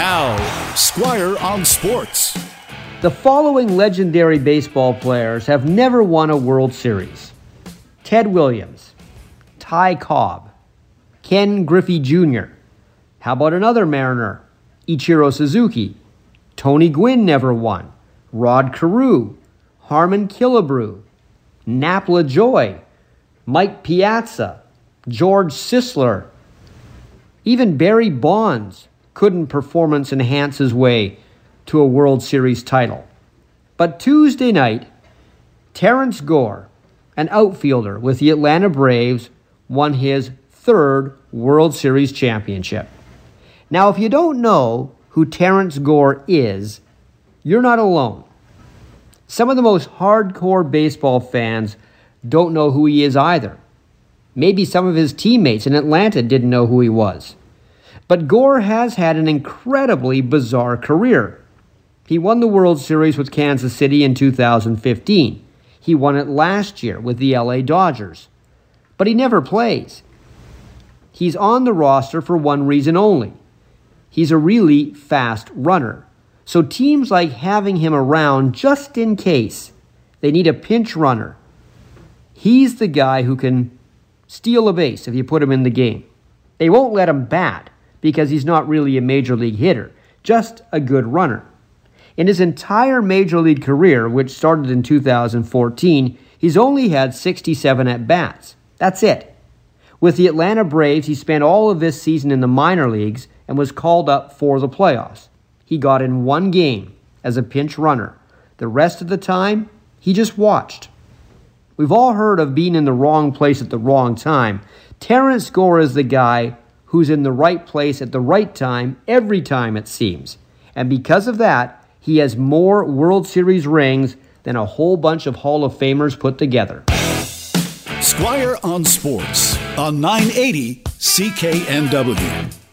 Now, Squire on Sports. The following legendary baseball players have never won a World Series Ted Williams, Ty Cobb, Ken Griffey Jr. How about another Mariner? Ichiro Suzuki. Tony Gwynn never won. Rod Carew, Harmon Killebrew, Nap Lajoie, Mike Piazza, George Sisler, even Barry Bonds couldn't performance enhance his way to a World Series title. But Tuesday night, Terrance Gore, an outfielder with the Atlanta Braves, won his third World Series championship. Now, if you don't know who Terrance Gore is, you're not alone. Some of the most hardcore baseball fans don't know who he is either. Maybe some of his teammates in Atlanta didn't know who he was. But Gore has had an incredibly bizarre career. He won the World Series with Kansas City in 2015. He won it last year with the LA Dodgers. But he never plays. He's on the roster for one reason only he's a really fast runner. So teams like having him around just in case they need a pinch runner. He's the guy who can steal a base if you put him in the game. They won't let him bat because he's not really a major league hitter, just a good runner. In his entire major league career, which started in 2014, he's only had 67 at bats. That's it. With the Atlanta Braves, he spent all of this season in the minor leagues and was called up for the playoffs. He got in one game as a pinch runner. The rest of the time, he just watched. We've all heard of being in the wrong place at the wrong time. Terrance Gore is the guy who's in the right place at the right time every time, it seems. And because of that, he has more World Series rings than a whole bunch of Hall of Famers put together. Squire on Sports on 980 CKNW.